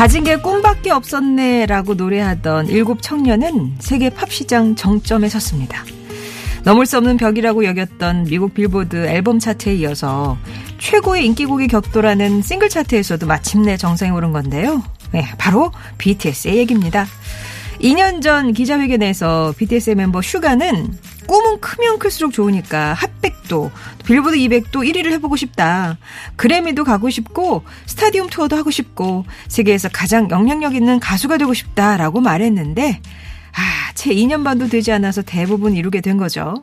가진 게 꿈밖에 없었네라고 노래하던 일곱 청년은 세계 팝 시장 정점에 섰습니다. 넘을 수 없는 벽이라고 여겼던 미국 빌보드 앨범 차트에 이어서 최고의 인기곡이 격돌하는 싱글 차트에서도 마침내 정상에 오른 건데요. 네, 바로 BTS의 얘기입니다. 2년 전 기자회견에서 BTS의 멤버 슈가는 꿈은 크면 클수록 좋으니까 핫 백도 빌보드 200도 1위를 해보고 싶다. 그래미도 가고 싶고 스타디움 투어도 하고 싶고 세계에서 가장 영향력 있는 가수가 되고 싶다라고 말했는데 아, 채 2년 반도 되지 않아서 대부분 이루게 된 거죠.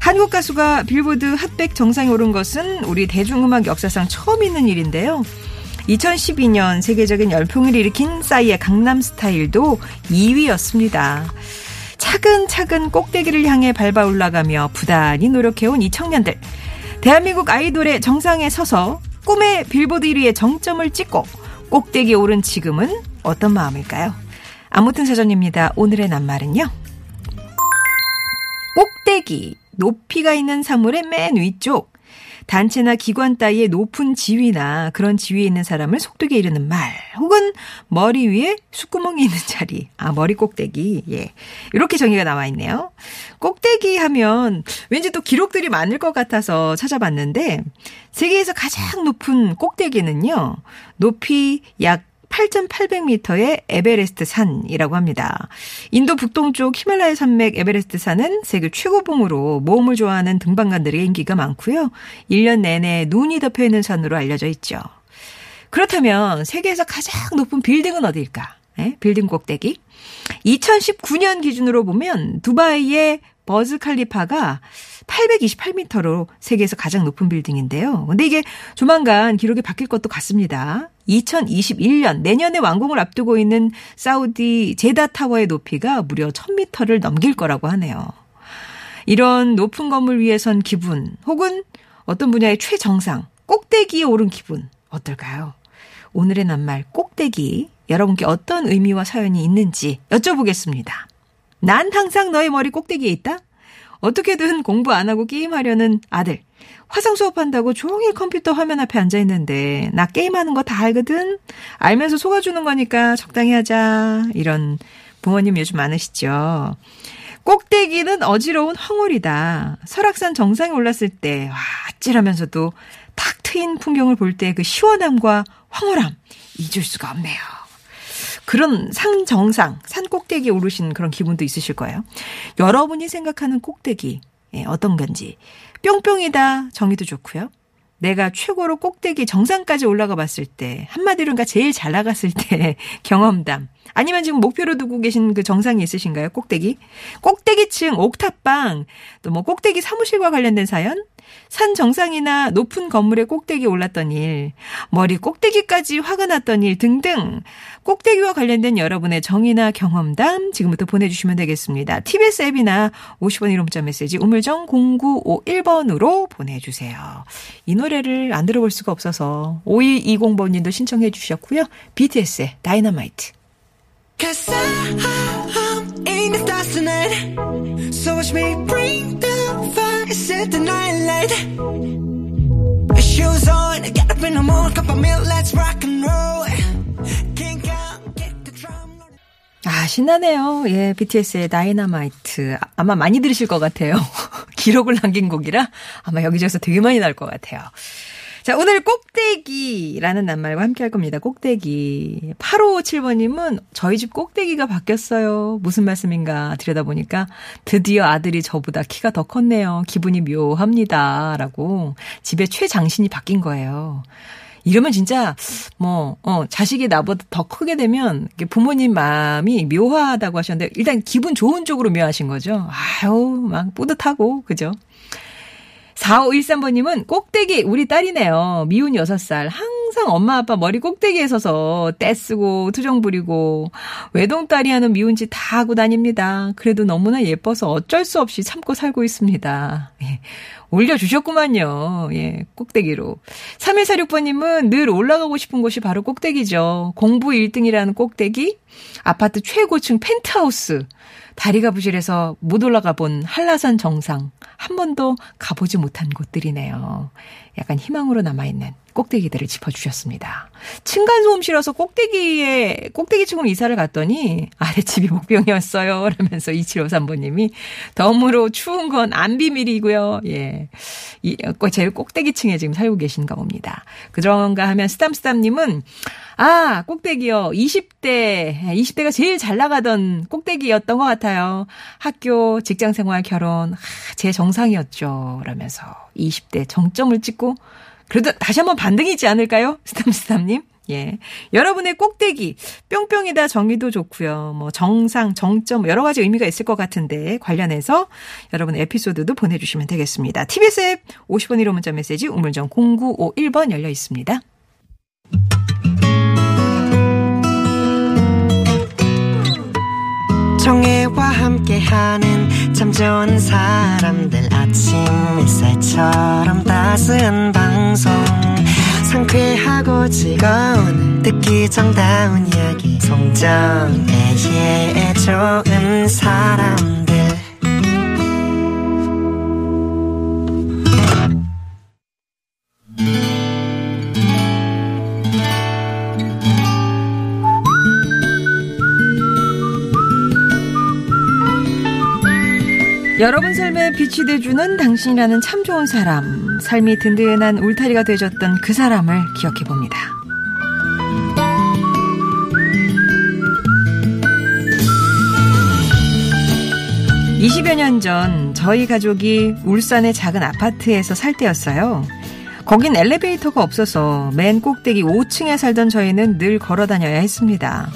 한국 가수가 빌보드 핫백 정상에 오른 것은 우리 대중음악 역사상 처음 있는 일인데요. 2012년 세계적인 열풍을 일으킨 싸이의 강남 스타일도 2위였습니다. 차근차근 꼭대기를 향해 밟아 올라가며 부단히 노력해온 이 청년들. 대한민국 아이돌의 정상에 서서 꿈의 빌보드 1위의 정점을 찍고 꼭대기에 오른 지금은 어떤 마음일까요? 아무튼 사전입니다. 오늘의 낱말은요. 꼭대기, 높이가 있는 사물의 맨 위쪽. 단체나 기관 따위의 높은 지위나 그런 지위에 있는 사람을 속되게 이르는 말, 혹은 머리 위에 숫구멍이 있는 자리, 아, 머리 꼭대기, 예. 이렇게 정의가 나와 있네요. 꼭대기 하면 왠지 또 기록들이 많을 것 같아서 찾아봤는데, 세계에서 가장 높은 꼭대기는요, 높이 약 8,800m의 에베레스트 산이라고 합니다. 인도 북동쪽 히말라야 산맥 에베레스트 산은 세계 최고봉으로 모험을 좋아하는 등반가들의 인기가 많고요. 1년 내내 눈이 덮여 있는 산으로 알려져 있죠. 그렇다면 세계에서 가장 높은 빌딩은 어디일까? 네? 빌딩 꼭대기. 2019년 기준으로 보면 두바이의 버즈 칼리파가 828m로 세계에서 가장 높은 빌딩인데요. 근데 이게 조만간 기록이 바뀔 것도 같습니다. 2021년 내년에 완공을 앞두고 있는 사우디 제다 타워의 높이가 무려 1000m를 넘길 거라고 하네요. 이런 높은 건물 위에 선 기분 혹은 어떤 분야의 최정상 꼭대기에 오른 기분 어떨까요? 오늘의 낱말 꼭대기 여러분께 어떤 의미와 사연이 있는지 여쭤보겠습니다. 난 항상 너의 머리 꼭대기에 있다? 어떻게든 공부 안 하고 게임하려는 아들. 화상 수업한다고 종일 컴퓨터 화면 앞에 앉아 있는데 나 게임하는 거 다 알거든. 알면서 속아주는 거니까 적당히 하자. 이런 부모님 요즘 많으시죠. 꼭대기는 어지러운 황홀이다. 설악산 정상에 올랐을 때 와, 아찔하면서도 탁 트인 풍경을 볼 때 그 시원함과 황홀함 잊을 수가 없네요. 그런 산 정상, 산 꼭대기에 오르신 그런 기분도 있으실 거예요. 여러분이 생각하는 꼭대기, 예, 어떤 건지. 뿅뿅이다 정의도 좋고요. 내가 최고로 꼭대기 정상까지 올라가 봤을 때, 한마디로 가 제일 잘 나갔을 때 경험담. 아니면 지금 목표로 두고 계신 그 정상이 있으신가요? 꼭대기? 꼭대기층, 옥탑방, 또 뭐 꼭대기 사무실과 관련된 사연? 산 정상이나 높은 건물의 꼭대기에 올랐던 일, 머리 꼭대기까지 화가 났던 일 등등 꼭대기와 관련된 여러분의 정의나 경험담 지금부터 보내주시면 되겠습니다. TBS 앱이나 50원 1호 문자 메시지 우물정 0951번으로 보내주세요. 이 노래를 안 들어볼 수가 없어서 5120번님도 신청해 주셨고요. BTS의 다이너마이트. Cause I'm in the stars tonight So watch me bring the Set the night light Shoes on Get up in the morning Cup of milk Let's rock and roll Kink out Get the drum 아, 신나네요. 예, BTS의 다이너마이트. 아마 많이 들으실 것 같아요. 기록을 남긴 곡이라 아마 여기저기서 되게 많이 나올 것 같아요. 자, 오늘 꼭대기라는 낱말과 함께 할 겁니다. 꼭대기. 8557번님은 저희 집 꼭대기가 바뀌었어요. 무슨 말씀인가 들여다보니까 드디어 아들이 저보다 키가 더 컸네요. 기분이 묘합니다. 라고 집에 최장신이 바뀐 거예요. 이러면 진짜 뭐 어, 자식이 나보다 더 크게 되면 부모님 마음이 묘하다고 하셨는데 일단 기분 좋은 쪽으로 묘하신 거죠. 아유 막 뿌듯하고 그죠. 4513번님은 꼭대기 우리 딸이네요. 미운 6살. 항상 엄마 아빠 머리 꼭대기에 서서 떼쓰고 투정 부리고 외동딸이 하는 미운 짓 다 하고 다닙니다. 그래도 너무나 예뻐서 어쩔 수 없이 참고 살고 있습니다. 예. 올려주셨구만요. 예, 꼭대기로. 3146번님은 늘 올라가고 싶은 곳이 바로 꼭대기죠. 공부 1등이라는 꼭대기, 아파트 최고층 펜트하우스, 다리가 부실해서 못 올라가 본 한라산 정상, 한 번도 가보지 못한 곳들이네요. 약간 희망으로 남아있는 꼭대기들을 짚어주셨습니다. 층간소음 실어서 꼭대기에, 꼭대기층으로 이사를 갔더니 아래집이 목병이었어요. 라면서 2753번님이 덤으로 추운 건 안 비밀이고요. 예. 이, 제일 꼭대기층에 지금 살고 계신가 봅니다. 그런가 하면 스담스담님은 아, 꼭대기요. 20대, 20대가 제일 잘 나가던 꼭대기였던 것 같아요. 학교, 직장 생활, 결혼, 제 정상이었죠. 라면서 20대 정점을 찍고 그래도 다시 한번 반등이지 않을까요? 스탐스탐님. 예. 여러분의 꼭대기, 뿅뿅이다 정의도 좋고요. 뭐 정상, 정점 여러 가지 의미가 있을 것 같은데 관련해서 여러분 에피소드도 보내주시면 되겠습니다. TBS 앱 50원 1호 문자 메시지 우물정 0951번 열려 있습니다. 정혜와 함께하는 참 좋은 사람들 아침 햇살처럼 따스한 방송 상쾌하고 즐거운 듣기 정다운 이야기. 송정애의 좋은 사람들. 여러분 삶에 빛이 돼주는 당신이라는 참 좋은 사람, 삶이 든든한 울타리가 되어줬던 그 사람을 기억해 봅니다. 20여 년 전 저희 가족이 울산의 작은 아파트에서 살 때였어요. 거긴 엘리베이터가 없어서 맨 꼭대기 5층에 살던 저희는 늘 걸어 다녀야 했습니다.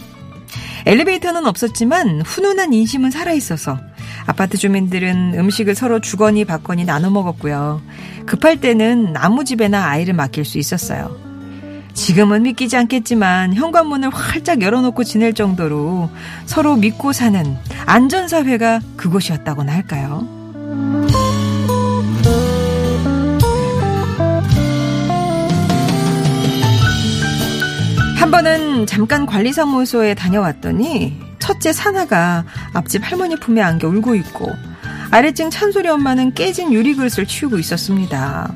엘리베이터는 없었지만 훈훈한 인심은 살아있어서 아파트 주민들은 음식을 서로 주거니 받거니 나눠 먹었고요. 급할 때는 나무집에나 아이를 맡길 수 있었어요. 지금은 믿기지 않겠지만 현관문을 활짝 열어놓고 지낼 정도로 서로 믿고 사는 안전사회가 그곳이었다고나 할까요? 한 번은 잠깐 관리사무소에 다녀왔더니 첫째 사나가 앞집 할머니 품에 안겨 울고 있고 아래층 찬소리 엄마는 깨진 유리그릇을 치우고 있었습니다.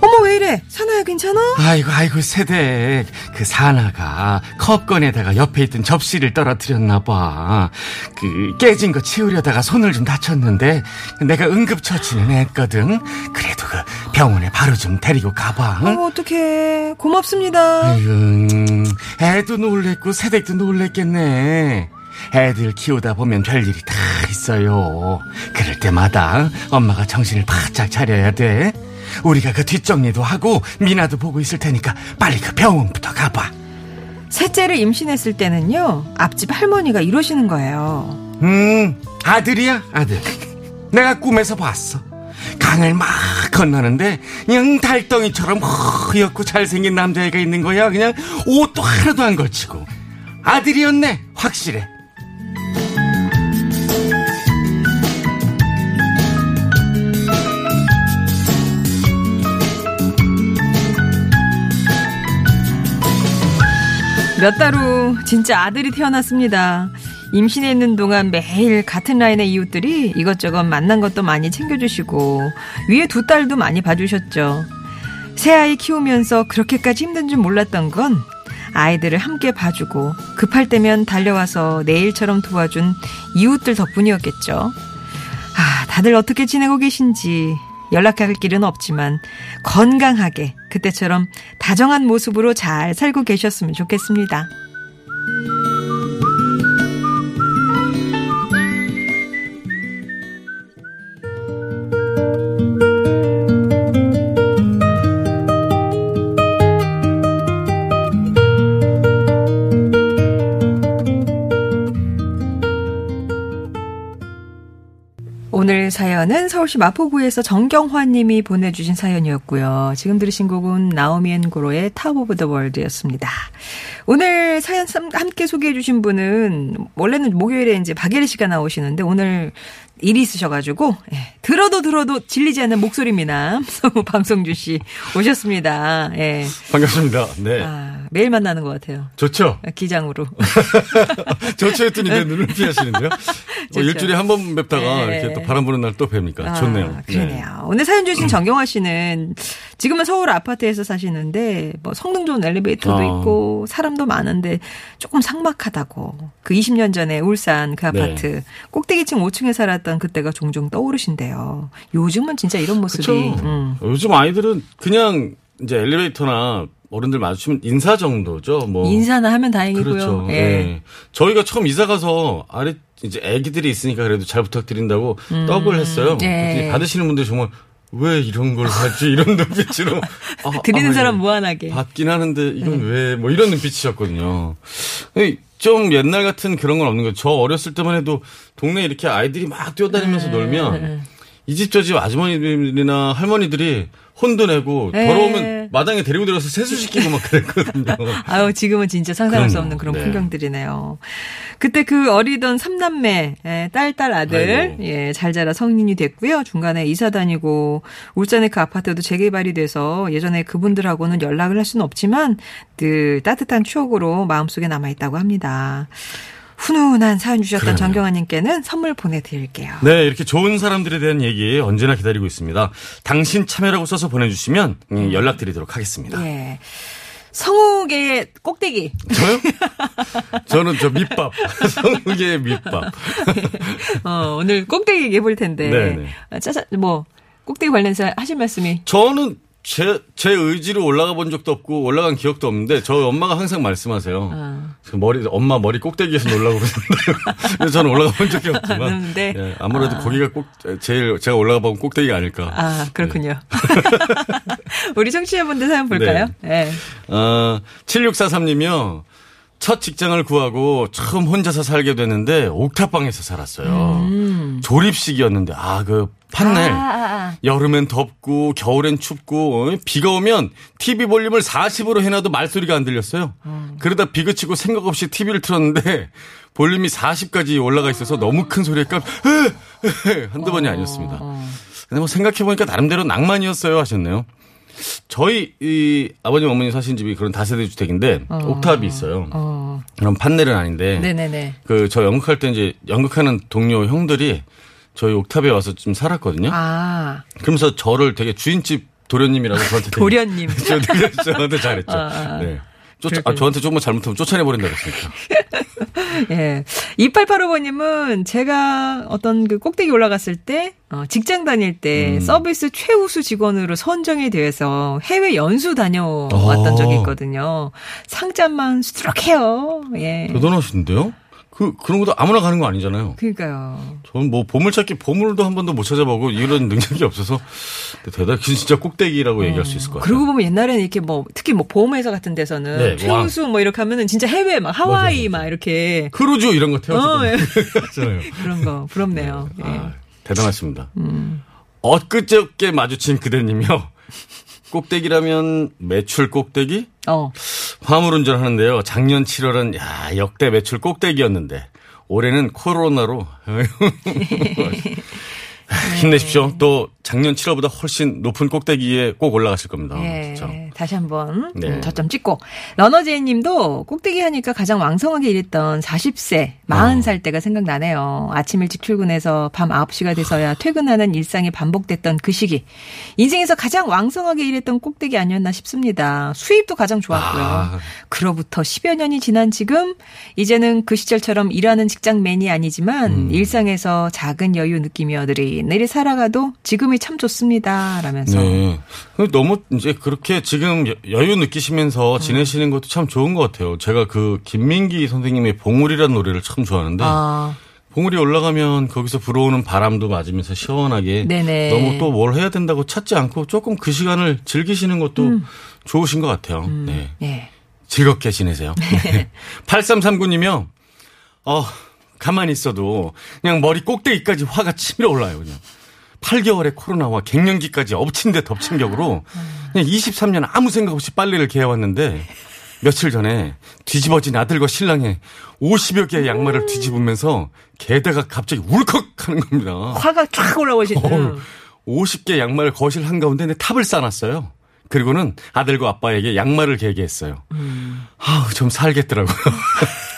어머 왜 이래? 사나야 괜찮아? 아이고 아이고 세댁 그 사나가 컵건에다가 옆에 있던 접시를 떨어뜨렸나 봐. 그 깨진 거 치우려다가 손을 좀 다쳤는데 내가 응급처치는 했거든. 그래도 그 병원에 바로 좀 데리고 가봐. 응? 어 어떡해 고맙습니다. 아이고 음, 애도 놀랬고 세댁도 놀랬겠네. 애들 키우다 보면 별일이 다 있어요. 그럴 때마다 엄마가 정신을 바짝 차려야 돼. 우리가 그 뒷정리도 하고 미나도 보고 있을 테니까 빨리 그 병원부터 가봐. 셋째를 임신했을 때는요, 앞집 할머니가 이러시는 거예요. 음, 아들이야, 아들. 내가 꿈에서 봤어. 강을 막 건너는데 그냥 달덩이처럼 허옇고 잘생긴 남자애가 있는 거야. 그냥 옷도 하나도 안 걸치고. 아들이었네, 확실해. 몇 달 후 진짜 아들이 태어났습니다. 임신해 있는 동안 매일 같은 라인의 이웃들이 이것저것 만난 것도 많이 챙겨주시고 위에 두 딸도 많이 봐주셨죠. 새 아이 키우면서 그렇게까지 힘든 줄 몰랐던 건 아이들을 함께 봐주고 급할 때면 달려와서 내일처럼 도와준 이웃들 덕분이었겠죠. 아, 다들 어떻게 지내고 계신지 연락할 길은 없지만 건강하게 그때처럼 다정한 모습으로 잘 살고 계셨으면 좋겠습니다. 오늘 사연은 서울시 마포구에서 정경환 님이 보내주신 사연이었고요. 지금 들으신 곡은 나오미 앤 고로의 Top of the World였습니다. 오늘 사연 쌈- 함께 소개해 주신 분은 원래는 목요일에 이제 박예리 씨가 나오시는데 오늘 일이 있으셔가지고 예, 들어도 들어도 질리지 않는 목소리입니다. 성우 방송주 씨 오셨습니다. 예. 반갑습니다. 네. 아, 매일 만나는 것 같아요. 좋죠? 기장으로. 좋죠 했더니 내 눈을 피하시는데요. 어. 일주일에 한 번 뵙다가 네. 이렇게 또 바람 부는 날 또 뵙니까 아, 좋네요. 그러네요. 오늘 사연 주신 정경화 씨는 지금은 서울 아파트에서 사시는데 뭐 성능 좋은 엘리베이터도 아. 있고 사람도 많은데 조금 삭막하다고. 그 20년 전에 울산 그 네. 아파트 꼭대기층 5층에 살았던 그때가 종종 떠오르신대요. 요즘은 진짜 이런 모습이. 음. 요즘 아이들은 그냥 이제 엘리베이터나 어른들 마주치면 인사 정도죠. 뭐 인사나 하면 다행이고요. 그렇죠. 예. 예. 저희가 처음 이사 가서 아래 이제 아기들이 있으니까 그래도 잘 부탁드린다고 떡을 했어요. 예. 받으시는 분들 정말 왜 이런 걸 하지 이런 눈빛으로 아, 드리는 아, 사람 예. 무한하게. 받긴 하는데 이건 왜뭐 이런 눈빛이셨거든요. 이, 좀 옛날 같은 그런 건 없는 거예요. 저 어렸을 때만 해도 동네 에 이렇게 아이들이 막 뛰어다니면서 네. 놀면 이 집 저 집 아주머니들이나 할머니들이 혼도 내고 네. 더러우면 마당에 데리고 들어가서 세수시키고 막 그랬거든요. 아유, 지금은 진짜 상상할 수. 없는 그런 네. 풍경들이네요. 그때 그 어리던 삼남매, 예, 딸, 딸, 아들. 예, 잘 자라 성인이 됐고요. 중간에 이사 다니고, 울산의 그 아파트도 재개발이 돼서 예전에 그분들하고는 연락을 할 수는 없지만, 그 따뜻한 추억으로 마음속에 남아 있다고 합니다. 훈훈한 사연 주셨던. 정경아님께는 선물 보내드릴게요. 네, 이렇게 좋은 사람들에 대한 얘기 언제나 기다리고 있습니다. 당신 참여라고 써서 보내주시면 음, 연락드리도록 하겠습니다. 예. 성우계의 꼭대기. 저요? 저는 저 밑밥. 성우계의 밑밥. 어, 오늘 꼭대기 얘기해 볼 텐데. 네네. 아, 짜자, 뭐, 꼭대기 관련해서 하실 말씀이. 저는 제, 제 의지로 올라가 본 적도 없고 올라간 기억도 없는데 저희 엄마가 항상 말씀하세요. 아. 그 머리, 엄마 머리 꼭대기에서 놀라고 그러는데. 그래서 저는 올라가 본 적이 없지만. 없는데. 예, 아무래도 거기가 꼭 제일 제가 올라가 본 꼭대기가 아닐까. 아, 그렇군요. 우리 청취자분들 사연 볼까요? 네. 어, 7643님이요. 첫 직장을 구하고 처음 혼자서 살게 됐는데 옥탑방에서 살았어요. 조립식이었는데 아 그 판넬 음. 아, 아, 아. 여름엔 덥고 겨울엔 춥고 어, 비가 오면 TV 볼륨을 40으로 해놔도 말소리가 안 들렸어요. 음. 그러다 비 그치고 생각 없이 TV를 틀었는데 볼륨이 40까지 올라가 있어서 너무 큰 소리에 깜 한두 번이 아니었습니다. 어. 근데 뭐 생각해보니까 나름대로 낭만이었어요 하셨네요. 저희 이 아버님 어머니 사신 집이 그런 다세대 주택인데 옥탑이 있어요. 어. 그런 판넬은 아닌데 네네네. 그 저 연극할 때 이제 연극하는 동료 형들이 저희 옥탑에 와서 좀 살았거든요. 아, 그러면서 저를 되게 주인집 도련님이라고 저한테 도련님. 저 저한테 잘했죠. 아, 아. 네. 쫓아, 아. 저한테 조금만 잘못하면 쫓아내버린다 그랬으니까. 예. 2885번님은 제가 어떤 그 꼭대기 올라갔을 때, 어, 직장 다닐 때 음. 서비스 최우수 직원으로 선정이 돼서 해외 연수 다녀왔던 어. 적이 있거든요. 상장만 수두룩해요. 예. 대단하신데요? 그, 그런 것도 아무나 가는 거 아니잖아요. 그러니까요. 저는 뭐 보물찾기 보물도 한 번도 못 찾아보고 이런 능력이 없어서 대단히 진짜 꼭대기라고 얘기할 수 있을 것 같아요. 그러고 보면 옛날에는 이렇게 뭐 특히 뭐 보험회사 같은 데서는 네, 최우수 뭐 이렇게 하면은 진짜 해외 막 하와이 막 이렇게 크루즈 이런 거 태워서 어, 예. 그런 거 부럽네요. 예. 아, 대단하십니다. 음. 엊그저께 마주친 그대님이요. 꼭대기라면 매출 꼭대기? 어. 화물 운전 하는데요. 작년 7월은 야 역대 매출 꼭대기였는데 올해는 코로나로 힘내십시오. 또 작년 7월보다 훨씬 높은 꼭대기에 꼭 올라가실 겁니다. 예, 그렇죠? 다시 한번 네. 음, 저점 찍고 러너제이 님도 꼭대기 하니까 가장 왕성하게 일했던 40세, 40살 어. 때가 생각나네요. 아침 일찍 출근해서 밤 9시가 돼서야 퇴근하는 일상이 반복됐던 그 시기. 인생에서 가장 왕성하게 일했던 꼭대기 아니었나 싶습니다. 수입도 가장 좋았고요. 아. 그로부터 10여 년이 지난 지금 이제는 그 시절처럼 일하는 직장맨이 아니지만 음. 일상에서 작은 여유 느끼며 느릿느릿 살아가도 지금 이 참 좋습니다. 라면서 네. 너무 이제 그렇게 지금 여- 여유 느끼시면서 지내시는 것도 참 좋은 것 같아요. 제가 그 김민기 선생님의 봉우리라는 노래를 참 좋아하는데 아, 봉우리 올라가면 거기서 불어오는 바람도 맞으면서 시원하게 네네. 너무 또 뭘 해야 된다고 찾지 않고 조금 그 시간을 즐기시는 것도 좋으신 것 같아요. 네. 예. 즐겁게 지내세요. 8339님이요. 어, 가만히 있어도 그냥 머리 꼭대기까지 화가 치밀어 올라요, 그냥. 8개월의 코로나와 갱년기까지 엎친 데 덮친 격으로 그냥 23년 아무 생각 없이 빨래를 개해왔는데 며칠 전에 뒤집어진 아들과 신랑의 50여 개의 양말을 뒤집으면서 개다가 갑자기 울컥 하는 겁니다. 화가 쫙 올라오신. 어우, 50개 양말 거실 한가운데 내 탑을 쌓아놨어요. 그리고는 아들과 아빠에게 양말을 개게 했어요. 아우, 좀 살겠더라고요.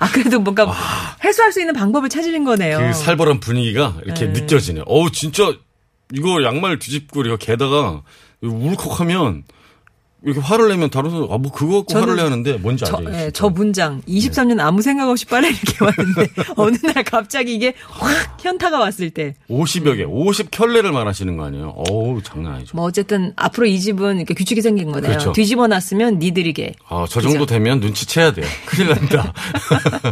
아 그래도 뭔가 해소할 수 있는 방법을 찾으신 거네요. 그 살벌한 분위기가 이렇게 네. 느껴지네. 어우, 진짜 이거 양말 뒤집고 이거 게다가 울컥하면 이렇게 화를 내면 다른 사람, 아, 뭐 그거 갖고 화를 내는데 뭔지 저, 알죠? 예. 저 문장 23년 아무 생각 없이 빨래를 개왔는데 어느 날 갑자기 이게 확 현타가 왔을 때 50여 개, 50 켤레를 말하시는 거 아니에요? 어우, 장난 아니죠. 뭐 어쨌든 앞으로 이 집은 이렇게 규칙이 생긴 거네요. 그렇죠. 뒤집어 놨으면 니들이게. 아, 저 정도 되면 눈치채야 돼요. 큰일 난다.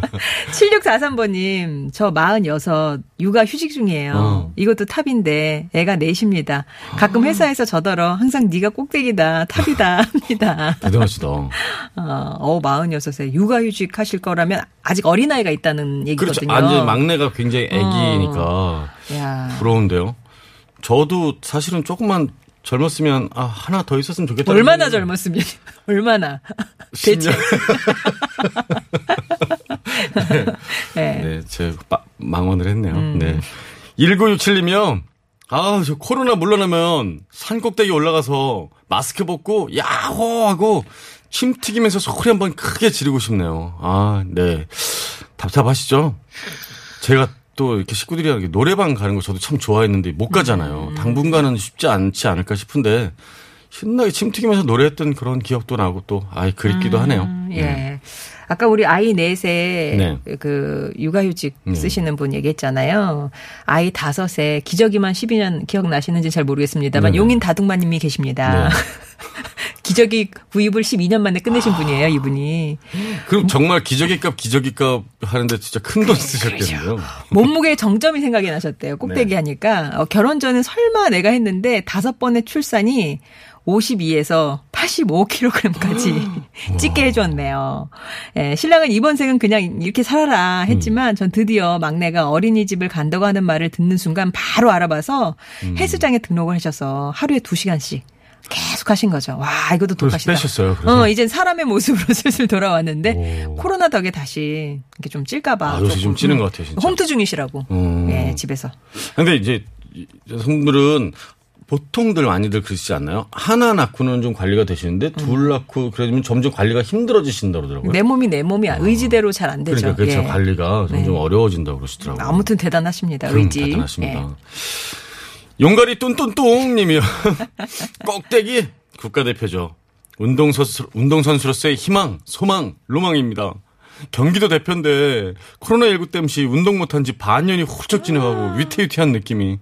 7643번님, 저 46, 육아 휴직 중이에요. 어. 이것도 탑인데, 애가 넷입니다. 가끔 회사에서 저더러 항상 네가 꼭대기다, 탑이다 합니다. 대단하시다. 어, 어 46세 육아 휴직 하실 거라면 아직 어린아이가 있다는 그렇죠. 얘기거든요. 아, 이제 막내가 굉장히 애기니까 야. 부러운데요. 저도 사실은 조금만 젊었으면 아 하나 더 있었으면 좋겠다. 얼마나 젊었으면, 얼마나. 대체. 10년. 네. 네, 제 빠- 망언을 했네요. 네. 1967이면 아, 저 코로나 물러나면 산 꼭대기 올라가서 마스크 벗고 야호 하고 침 튀기면서 소리 한번 크게 지르고 싶네요. 아, 네. 답답하시죠? 제가 또 이렇게 식구들이랑 노래방 가는 거 저도 참 좋아했는데 못 가잖아요. 당분간은 쉽지 않지 않을까 싶은데 신나게 침 튀기면서 노래했던 그런 기억도 나고 또 아이 그립기도 하네요. 음, 예. 아까 우리 아이 넷에 네. 그 육아휴직 네. 쓰시는 분 얘기했잖아요. 아이 다섯에 기저귀만 12년 기억나시는지 잘 모르겠습니다만 네네. 용인 다둥마님이 계십니다. 네. 기저귀 구입을 12년 만에 끝내신 분이에요, 이분이. 그럼 정말 기저귀값 기저귀값 하는데 진짜 큰 돈 쓰셨겠네요. 몸무게 정점이 생각이 나셨대요. 꼭대기 네. 하니까. 어, 결혼 전에 설마 내가 했는데 다섯 번의 출산이 52에서 85kg까지 찌게 해줬네요. 예, 신랑은 이번 생은 그냥 이렇게 살아라 했지만 전 드디어 막내가 어린이집을 간다고 하는 말을 듣는 순간 바로 알아봐서 헬스장에 등록을 하셔서 하루에 2시간씩 계속 하신 거죠. 와, 이것도 독하시다. 빼셨어요. 그래서 어, 이젠 사람의 모습으로 슬슬 돌아왔는데 오. 코로나 덕에 다시 이렇게 좀 찔까봐. 아, 요새 좀 찌는 음, 것 같아요, 진짜. 홈트 중이시라고. 음. 예, 집에서. 근데 이제 이 여성분들은 보통들 많이들 그러시지 않나요? 하나 낳고는 좀 관리가 되시는데 둘 낳고 그러면 점점 관리가 힘들어지신다 그러더라고요. 내 몸이 내 몸이 의지대로 잘 안 되죠. 그러니까 그렇죠. 예. 관리가 점점 네. 어려워진다고 그러시더라고요. 아무튼 대단하십니다. 의지. 대단하십니다. 예. 용가리 뚠뚠뚠 님이요. 꼭대기 국가대표죠. 운동선수, 운동선수로서의 희망, 소망, 로망입니다. 경기도 대표인데 코로나19 땜시 운동 못한 지 반년이 훌쩍 지나가고 위태위태한 느낌이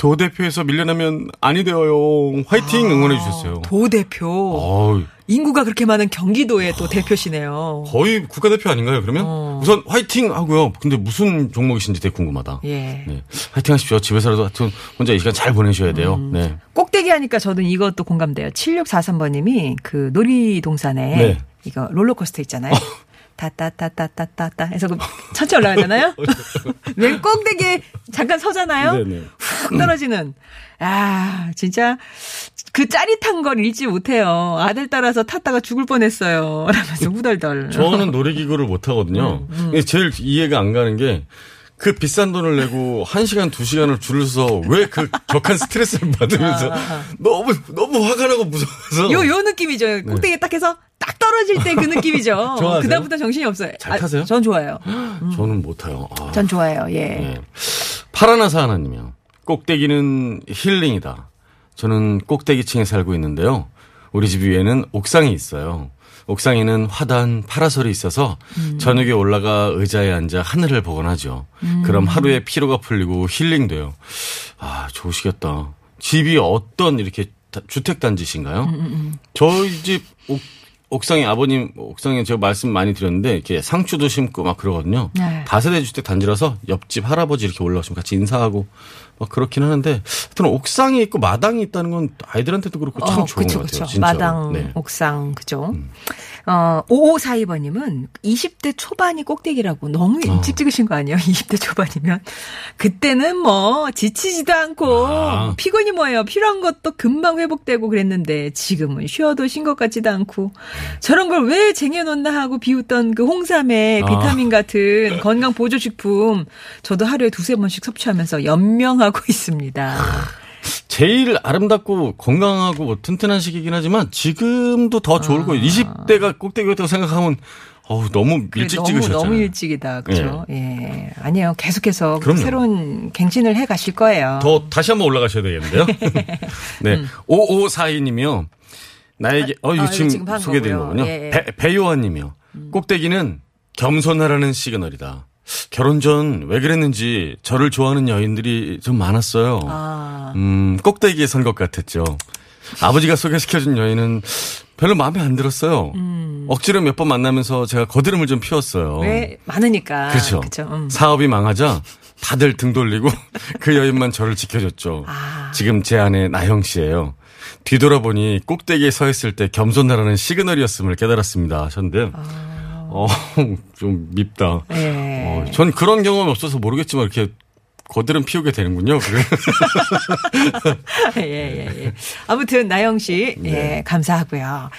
도 대표에서 밀려나면 아니 되어요. 화이팅 응원해 주셨어요. 도 대표. 인구가 그렇게 많은 경기도의 또 대표시네요. 거의 국가대표 아닌가요, 그러면? 어. 우선 화이팅 하고요. 근데 무슨 종목이신지 되게 궁금하다. 예. 네. 화이팅 하십시오. 집에서라도 하여튼 혼자 이 시간 잘 보내셔야 돼요. 음. 네. 꼭대기 하니까 저도 이것도 공감돼요. 7643번님이 그 놀이동산에 네. 어. 이거 롤러코스터 있잖아요. 타타타타타타타 해서 그 천천히 올라가잖아요. 맨 꼭대기에 잠깐 서잖아요. 네네. 훅 떨어지는. 아, 진짜 그 짜릿한 걸 잊지 못해요. 아들 따라서 탔다가 죽을 뻔했어요. 라면서 후덜덜. 저는 놀이기구를 못 하거든요. 음, 근데 제일 이해가 안 가는 게 그 비싼 돈을 내고 한시간두시간을 줄을 서서 왜 그 격한 스트레스를 받으면서 너무, 너무 화가 나고 무서워서. 아, 요, 요 느낌이죠. 꼭대기에 딱 해서 딱 떨어질 때 그 느낌이죠. 그다음부터 정신이 없어요. 잘 타세요? 전 좋아요. 저는 못 타요. 아. 전 좋아요. 예. 네. 파라나사 하나님이요. 꼭대기는 힐링이다. 저는 꼭대기층에 살고 있는데요. 우리 집 위에는 옥상이 있어요. 옥상에는 화단, 파라솔이 있어서 저녁에 올라가 의자에 앉아 하늘을 보곤 하죠. 그럼 하루의 피로가 풀리고 힐링돼요. 아, 좋으시겠다. 집이 어떤 이렇게 다- 주택단지신가요? 저희 집 옥, 옥상에 아버님 옥상에 제가 말씀 많이 드렸는데 이렇게 상추도 심고 막 그러거든요. 네. 다세대 주택 단지라서 옆집 할아버지 이렇게 올라오시면 같이 인사하고 막 그렇긴 하는데 하여튼 옥상이 있고 마당이 있다는 건 아이들한테도 그렇고 참 좋은 그쵸, 것 같아요. 그쵸. 진짜로. 마당, 네. 옥상, 그죠. 어, 5542번님은 20대 초반이 꼭대기라고 너무 어. 일찍 찍으신 거 아니에요? 20대 초반이면. 그때는 뭐, 지치지도 않고, 아. 피곤이 뭐예요? 필요한 것도 금방 회복되고 그랬는데, 지금은 쉬어도 쉰 것 같지도 않고, 저런 걸 왜 쟁여놓나 하고 비웃던 그 홍삼의 아. 비타민 같은 건강 보조식품, 저도 하루에 두세 번씩 섭취하면서 연명하고 있습니다. 제일 아름답고 건강하고 뭐 튼튼한 시기긴 하지만 지금도 더 좋을 거예요. 20대가 꼭대기였다고 생각하면 어우 너무 그래, 일찍 찍으셨잖아요. 너무 일찍이다. 그죠? 예. 아니에요. 계속해서 그럼요. 새로운 갱신을 해 가실 거예요. 더 다시 한번 올라가셔야 되겠는데요. 네. 음. 5542 님이요. 나에게 어 이거 아, 지금, 지금 한 소개드린. 거군요. 예, 예. 배, 배요한 님이요. 꼭대기는 겸손하라는 시그널이다. 결혼 전 왜 그랬는지 저를 좋아하는 여인들이 좀 많았어요. 아. 음, 꼭대기에 선 것 같았죠. 아버지가 소개시켜준 여인은 별로 마음에 안 들었어요. 억지로 몇 번 만나면서 제가 거드름을 좀 피웠어요. 음. 왜 많으니까. 그렇죠. 그죠. 음. 사업이 망하자 다들 등 돌리고 그 여인만 저를 지켜줬죠. 아. 지금 제 아내 나영 씨예요. 뒤돌아보니 꼭대기에 서 있을 때 겸손하라는 시그널이었음을 깨달았습니다. 하셨는데, 어, 좀 밉다. 아. 예. 어, 전 그런 경험이 없어서 모르겠지만 이렇게 거드름 피우게 되는군요. 그래. 예, 예, 예. 아무튼 나영 씨, 네. 예, 감사하고요.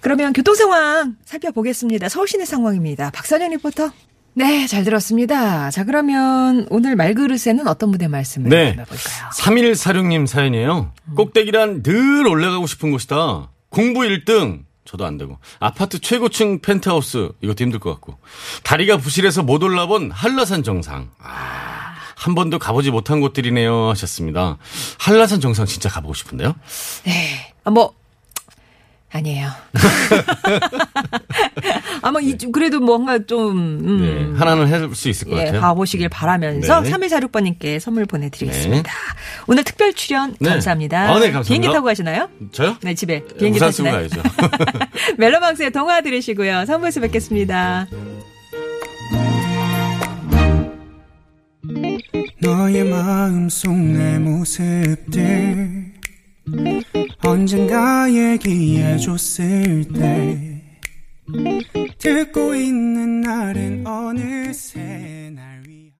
그러면 교통 상황 살펴보겠습니다. 서울 시내 상황입니다. 박선영 리포터. 네, 잘 들었습니다. 자, 그러면 오늘 말그릇에는 어떤 무대 말씀을 네. 나눠볼까요? 3146님 사연이에요. 꼭대기란 늘 올라가고 싶은 곳이다. 공부 1등. 저도 안 되고. 아파트 최고층 펜트하우스. 이것도 힘들 것 같고. 다리가 부실해서 못 올라본 한라산 정상. 아, 한 번도 가보지 못한 곳들이네요. 하셨습니다. 한라산 정상 진짜 가보고 싶은데요? 네. 아, 뭐, 아니에요. 아마 이, 그래도 뭔가 좀, 음. 네. 하나는 해볼 수 있을 것 예, 같아요. 가보시길 바라면서 네. 3146번님께 선물 보내드리겠습니다. 오늘 특별 출연 네. 감사합니다. 아, 네, 감사합니다. 비행기 타고 가시나요? 저요? 네, 집에. 비행기 우산 쓰고 타시나요? 가야죠. 멜로망스의 동화 들으시고요. 3부에서 뵙겠습니다. 너의 마음 속 내 모습들 언젠가 얘기해줬을 때 듣고 있는 날은 어느새